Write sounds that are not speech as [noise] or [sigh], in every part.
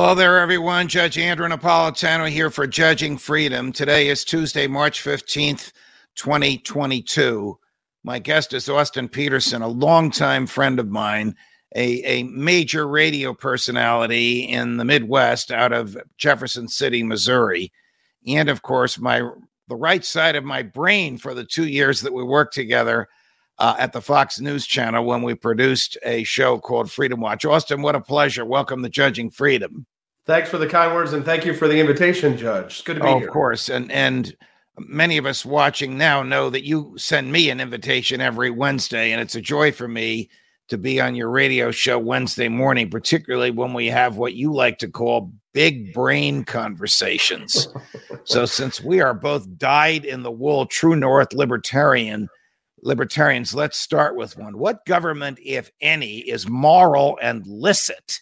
Hello there, everyone. Judge Andrew Napolitano here for Judging Freedom. Today is Tuesday, March 15th, 2022. My guest is Austin Peterson, a longtime friend of mine, a, a major radio personality in the Midwest out of Jefferson City, Missouri. And of course, my the right side of my brain for the two years that we worked together uh, at the Fox News Channel when we produced a show called Freedom Watch. Austin, what a pleasure. Welcome to Judging Freedom. Thanks for the kind words and thank you for the invitation, Judge. It's good to be oh, here. Of course. And and many of us watching now know that you send me an invitation every Wednesday, and it's a joy for me to be on your radio show Wednesday morning, particularly when we have what you like to call big brain conversations. [laughs] so, since we are both dyed in the wool, true North libertarian libertarians, let's start with one. What government, if any, is moral and licit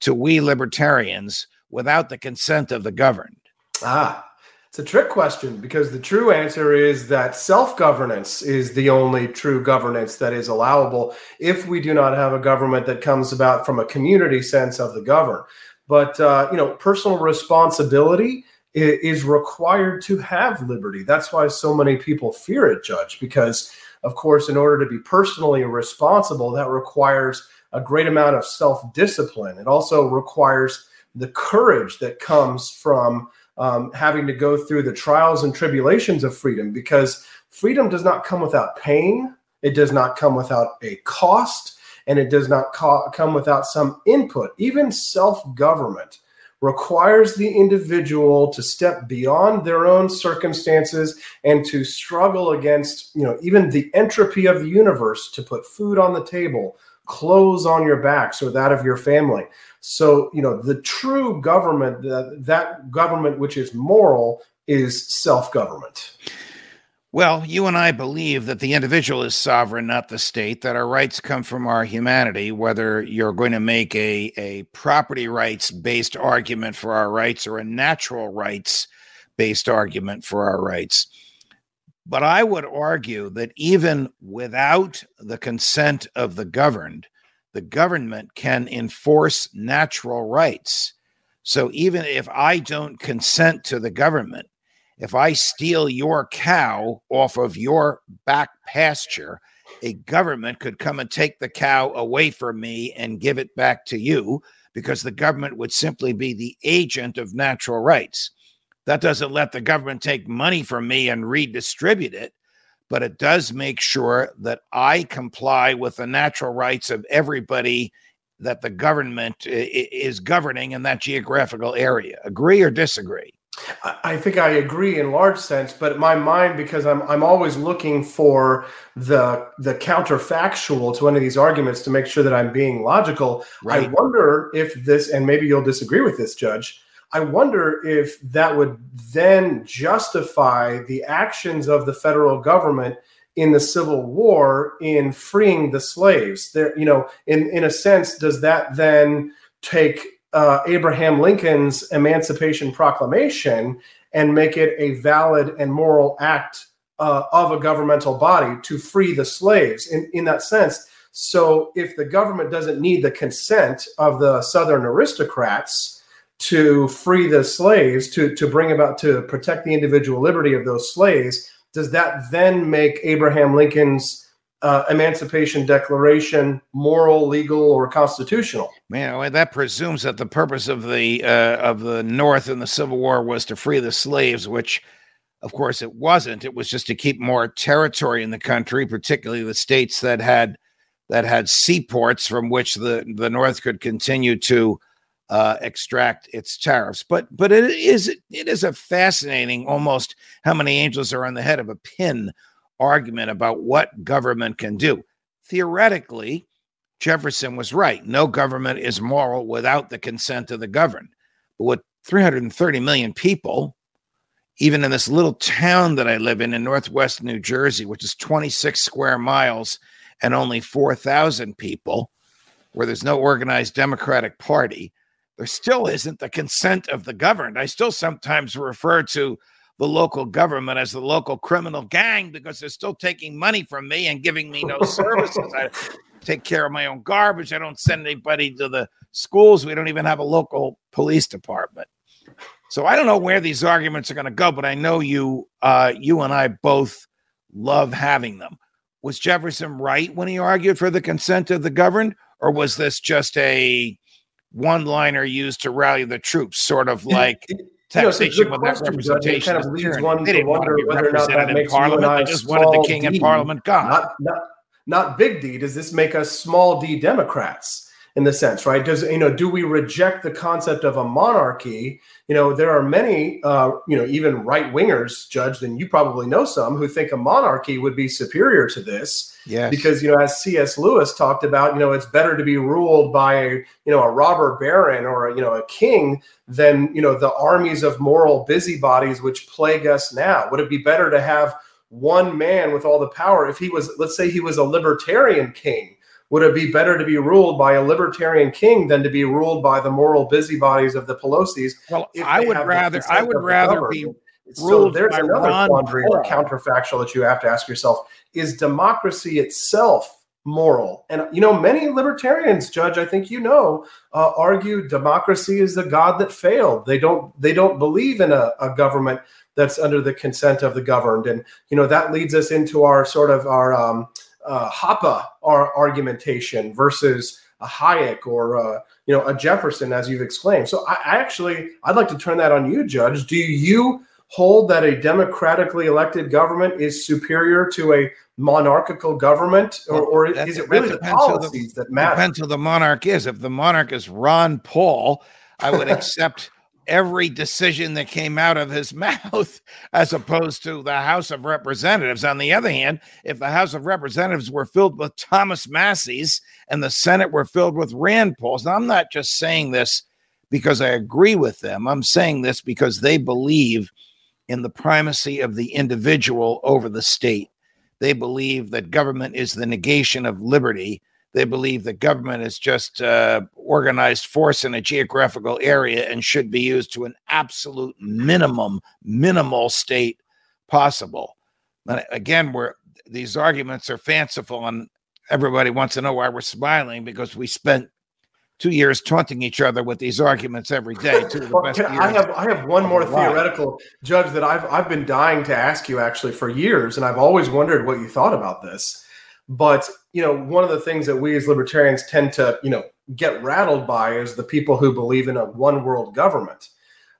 to we libertarians without the consent of the governed? Ah, it's a trick question because the true answer is that self governance is the only true governance that is allowable if we do not have a government that comes about from a community sense of the governed. But, uh, you know, personal responsibility is required to have liberty. That's why so many people fear it, Judge, because of course, in order to be personally responsible, that requires a great amount of self discipline. It also requires the courage that comes from um, having to go through the trials and tribulations of freedom because freedom does not come without pain, it does not come without a cost, and it does not co- come without some input. Even self government requires the individual to step beyond their own circumstances and to struggle against, you know, even the entropy of the universe to put food on the table, clothes on your backs or that of your family. So, you know, the true government, that, that government which is moral, is self government. Well, you and I believe that the individual is sovereign, not the state, that our rights come from our humanity, whether you're going to make a, a property rights based argument for our rights or a natural rights based argument for our rights. But I would argue that even without the consent of the governed, the government can enforce natural rights. So even if I don't consent to the government, if I steal your cow off of your back pasture, a government could come and take the cow away from me and give it back to you because the government would simply be the agent of natural rights. That doesn't let the government take money from me and redistribute it, but it does make sure that I comply with the natural rights of everybody that the government is governing in that geographical area. Agree or disagree? I think I agree in large sense, but my mind, because I'm I'm always looking for the the counterfactual to one of these arguments to make sure that I'm being logical. Right. I wonder if this, and maybe you'll disagree with this, Judge. I wonder if that would then justify the actions of the federal government in the Civil War in freeing the slaves. There, you know, in in a sense, does that then take uh, Abraham Lincoln's Emancipation Proclamation and make it a valid and moral act uh, of a governmental body to free the slaves in, in that sense. So, if the government doesn't need the consent of the Southern aristocrats to free the slaves, to, to bring about, to protect the individual liberty of those slaves, does that then make Abraham Lincoln's uh, Emancipation Declaration moral, legal, or constitutional? Man, that presumes that the purpose of the uh, of the North in the Civil War was to free the slaves, which, of course, it wasn't. It was just to keep more territory in the country, particularly the states that had that had seaports from which the the North could continue to uh, extract its tariffs. But but it is it is a fascinating almost how many angels are on the head of a pin argument about what government can do. Theoretically, Jefferson was right. No government is moral without the consent of the governed. But with 330 million people, even in this little town that I live in in northwest New Jersey, which is 26 square miles and only 4,000 people, where there's no organized Democratic Party, there still isn't the consent of the governed. I still sometimes refer to the local government as the local criminal gang because they're still taking money from me and giving me no services. I [laughs] take care of my own garbage. I don't send anybody to the schools. We don't even have a local police department. So I don't know where these arguments are going to go, but I know you, uh, you and I both love having them. Was Jefferson right when he argued for the consent of the governed, or was this just a one-liner used to rally the troops, sort of like taxation you know, without representation? Kind of leads one to wonder whether or not that makes Parliament. They just wanted the king D, in Parliament gone. Not, not, not big D. Does this make us small D Democrats? In the sense, right? Does you know, do we reject the concept of a monarchy? You know, there are many, uh, you know, even right wingers, Judge, and you probably know some who think a monarchy would be superior to this. Yes. Because you know, as C.S. Lewis talked about, you know, it's better to be ruled by a you know a robber baron or a, you know a king than you know the armies of moral busybodies which plague us now. Would it be better to have one man with all the power if he was, let's say, he was a libertarian king? Would it be better to be ruled by a libertarian king than to be ruled by the moral busybodies of the Pelosi's? Well, I would rather I would rather be so there's another Ron quandary or counterfactual that you have to ask yourself: Is democracy itself moral? And you know, many libertarians, Judge, I think you know, uh, argue democracy is the god that failed. They don't they don't believe in a, a government that's under the consent of the governed, and you know that leads us into our sort of our um, uh, Hoppe argumentation versus a Hayek or uh, you know a Jefferson, as you've explained. So I, I, actually I'd like to turn that on you, Judge. Do you hold that a democratically elected government is superior to a monarchical government, or, or is it really the policies the, that matter? Depends who the monarch is. If the monarch is Ron Paul, I would [laughs] accept every decision that came out of his [laughs] mouth as opposed to the House of Representatives. On the other hand, if the House of Representatives were filled with Thomas Massie's and the Senate were filled with Rand Paul's, now I'm not just saying this because I agree with them, I'm saying this because they believe in the primacy of the individual over the state. They believe that government is the negation of liberty they believe that government is just uh, organized force in a geographical area and should be used to an absolute minimum, minimal state possible. But again, we're these arguments are fanciful, and everybody wants to know why we're smiling because we spent two years taunting each other with these arguments every day. Two of the [laughs] best I have I have one more theoretical judge that I've I've been dying to ask you actually for years, and I've always wondered what you thought about this. But you know, one of the things that we as libertarians tend to you know get rattled by is the people who believe in a one world government.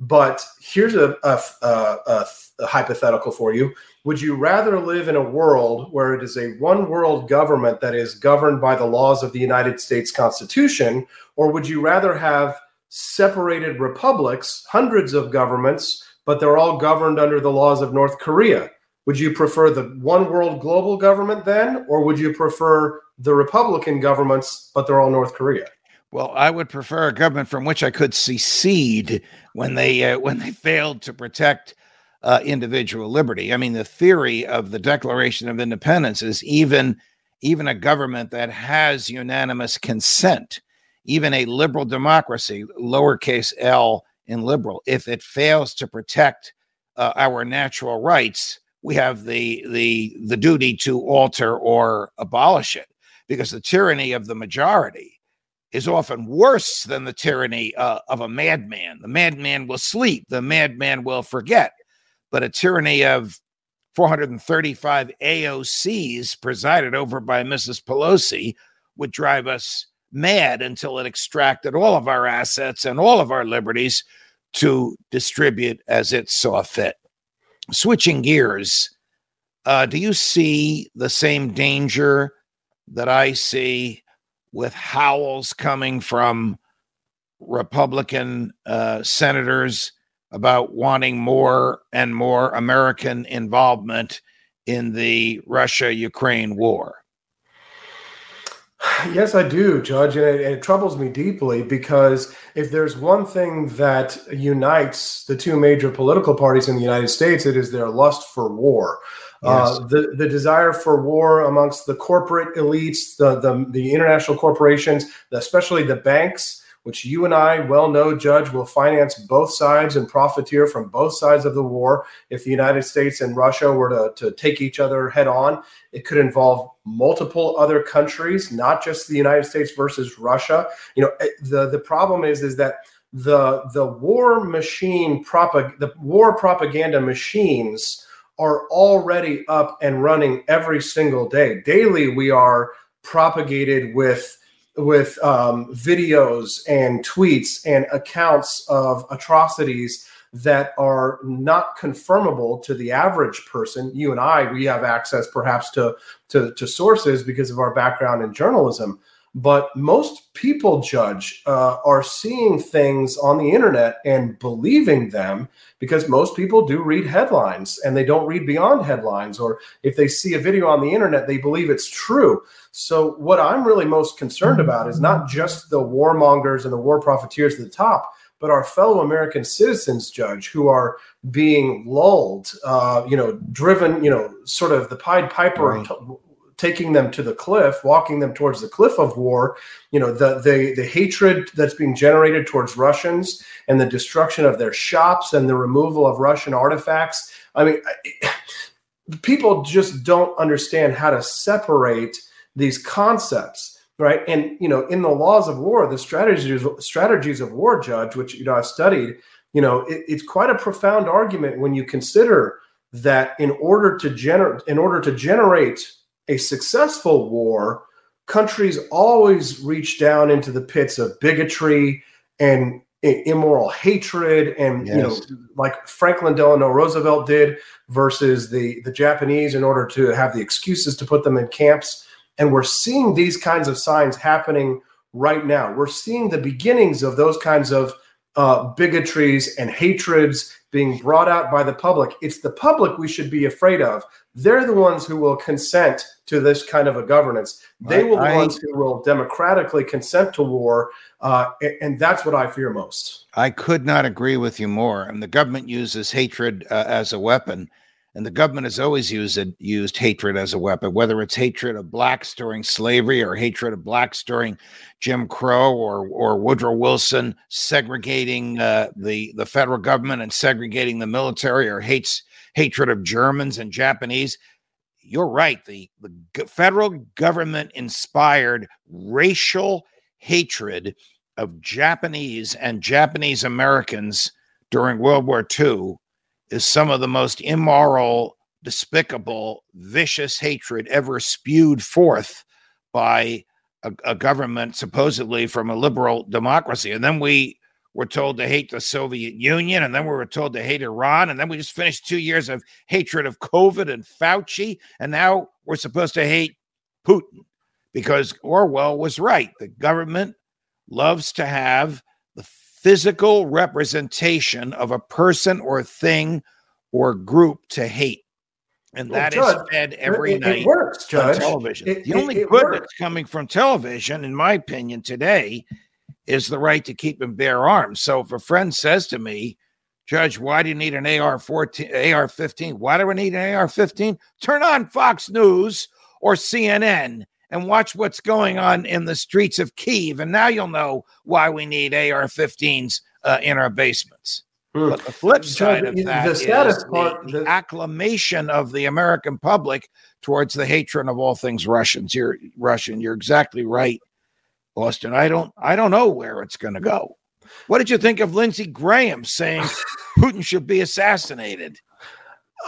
But here's a, a, a, a, hypothetical for you. Would you rather live in a world where it is a one world government that is governed by the laws of the United States Constitution, or would you rather have separated republics, hundreds of governments, but they're all governed under the laws of North Korea? Would you prefer the one world global government then, or would you prefer the Republican governments, but they're all North Korea? Well, I would prefer a government from which I could secede when they uh, [laughs] when they failed to protect uh, individual liberty. I mean, the theory of the Declaration of Independence is even even a government that has unanimous consent, even a liberal democracy, lowercase l in liberal, if it fails to protect uh, our natural rights, we have the the the duty to alter or abolish it because the tyranny of the majority is often worse than the tyranny uh, of a madman. The madman will sleep, the madman will forget, but a tyranny of 435 AOCs presided over by Mrs. Pelosi would drive us mad until it extracted all of our assets and all of our liberties to distribute as it saw fit switching gears, uh, do you see the same danger that I see with howls coming from Republican uh, senators about wanting more and more American involvement in the Russia Ukraine war? Yes, I do, Judge, and it, it, troubles me deeply because if there's one thing that unites the two major political parties in the United States, it is their lust for war. Uh, yes. Uh, the the desire for war amongst the corporate elites, the the, the international corporations, especially the banks, which you and I well know, Judge, will finance both sides and profiteer from both sides of the war. If the United States and Russia were to, to take each other head on, it could involve multiple other countries, not just the United States versus Russia. You know, eh, the the problem is is that the the war machine propag- the war propaganda machines are already up and running every single day. Daily, we are propagated with with um, videos and tweets and accounts of atrocities that are not confirmable to the average person. You and I, we have access perhaps to, to, to sources because of our background in journalism. But most people, Judge, uh, are seeing things on the internet and believing them because most people do read headlines and they don't read beyond headlines. Or if they see a video on the internet, they believe it's true. So, what I'm really most concerned about is not just the warmongers and the war profiteers at the top, but our fellow American citizens, Judge, who are being lulled, uh, you know, driven, you know, sort of the Pied Piper right. Taking them to the cliff, walking them towards the cliff of war. You know, the the the hatred that's being generated towards Russians and the destruction of their shops and the removal of Russian artifacts. I mean, [sighs] people just don't understand how to separate these concepts right and you know in the laws of war the strategies strategies of war judge which you know i've studied you know it, it's quite a profound argument when you consider that in order to generate in order to generate a successful war countries always reach down into the pits of bigotry and immoral hatred and yes. you know like franklin delano roosevelt did versus the the japanese in order to have the excuses to put them in camps and we're seeing these kinds of signs happening right now. We're seeing the beginnings of those kinds of uh, bigotries and hatreds being brought out by the public. It's the public we should be afraid of. They're the ones who will consent to this kind of a governance. They will be the ones who will democratically consent to war, uh, and, and, that's what I fear most. I could not agree with you more. And the government uses hatred uh, as a weapon. And the government has always used used hatred as a weapon, whether it's hatred of blacks during slavery or hatred of blacks during Jim Crow or or Woodrow Wilson segregating uh, the the federal government and segregating the military, or hates hatred of Germans and Japanese. You're right. The the federal government inspired racial hatred of Japanese and Japanese Americans during World War II is some of the most immoral, despicable, vicious hatred ever spewed forth by a, a, government supposedly from a liberal democracy. And then we were told to hate the Soviet Union, and then we were told to hate Iran, and then we just finished two years of hatred of COVID and Fauci, and now we're supposed to hate Putin because Orwell was right. The government loves to have physical representation of a person or thing or group to hate. And that Judge, is fed every it, night it works, Judge. on television. It, the only good works. that's coming from television, in my opinion, today is the right to keep and bear arms. So if a friend says to me, Judge, why do you need an AR 14, AR 15? Why do we need an AR 15? Turn on Fox News or CNN and watch what's going on in the streets of Kiev. And now you'll know why we need AR 15s uh, in our basements. Hmm. But the flip side of that the is part, the, the, acclamation of the American public towards the hatred of all things Russians. You're Russian. You're exactly right, Austin. I don't. I don't know where it's going to go. What did you think of Lindsey Graham saying [laughs] Putin should be assassinated?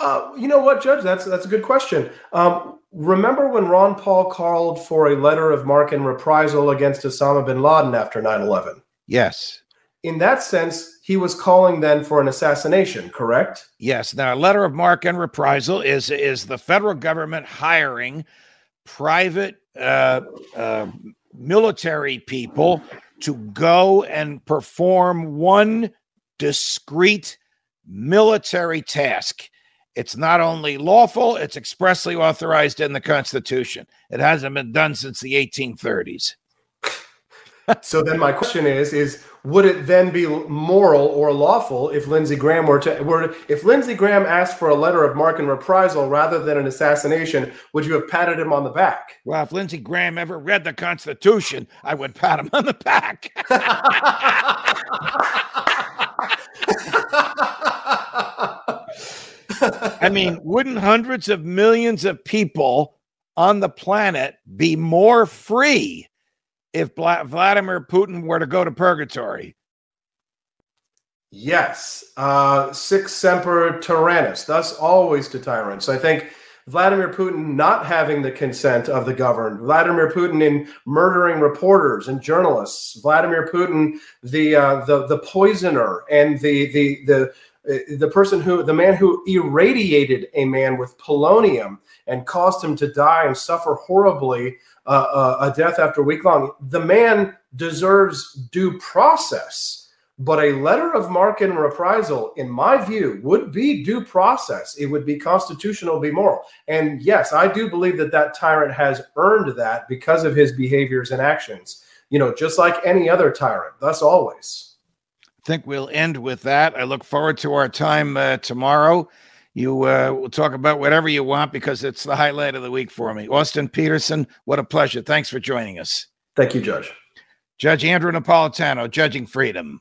Uh, you know what, Judge? That's that's a good question. Um, remember when Ron Paul called for a letter of marque and reprisal against Osama bin Laden after 9 11? Yes. In that sense, he was calling then for an assassination, correct? Yes. Now, a letter of marque and reprisal is is the federal government hiring private uh, uh, military people to go and perform one discrete military task It's not only lawful, it's expressly authorized in the Constitution. It hasn't been done since the 1830s. so then my question is is would it then be moral or lawful if Lindsey Graham were to were if Lindsey Graham asked for a letter of marque and reprisal rather than an assassination, would you have patted him on the back? Well, if Lindsey Graham ever read the Constitution, I would pat him on the back. [laughs] [laughs] I mean, wouldn't hundreds of millions of people on the planet be more free if Vladimir Putin were to go to purgatory? Yes. Uh, sic semper tyrannis, thus always to tyrants. I think Vladimir Putin not having the consent of the governed, Vladimir Putin in murdering reporters and journalists, Vladimir Putin the uh, the the poisoner and the the the the person who the man who irradiated a man with polonium and caused him to die and suffer horribly uh, uh, a death after a week long the man deserves due process. But a letter of marque and reprisal in my view would be due process. It would be constitutional be moral. And yes i do believe that that tyrant has earned that because of his behaviors and actions. You know just like any other tyrant thus always think we'll end with that. I look forward to our time uh, tomorrow. You uh, will talk about whatever you want because it's the highlight of the week for me. Austin Peterson, what a pleasure. Thanks for joining us. Thank you, Judge. Judge Andrew Napolitano, Judging Freedom.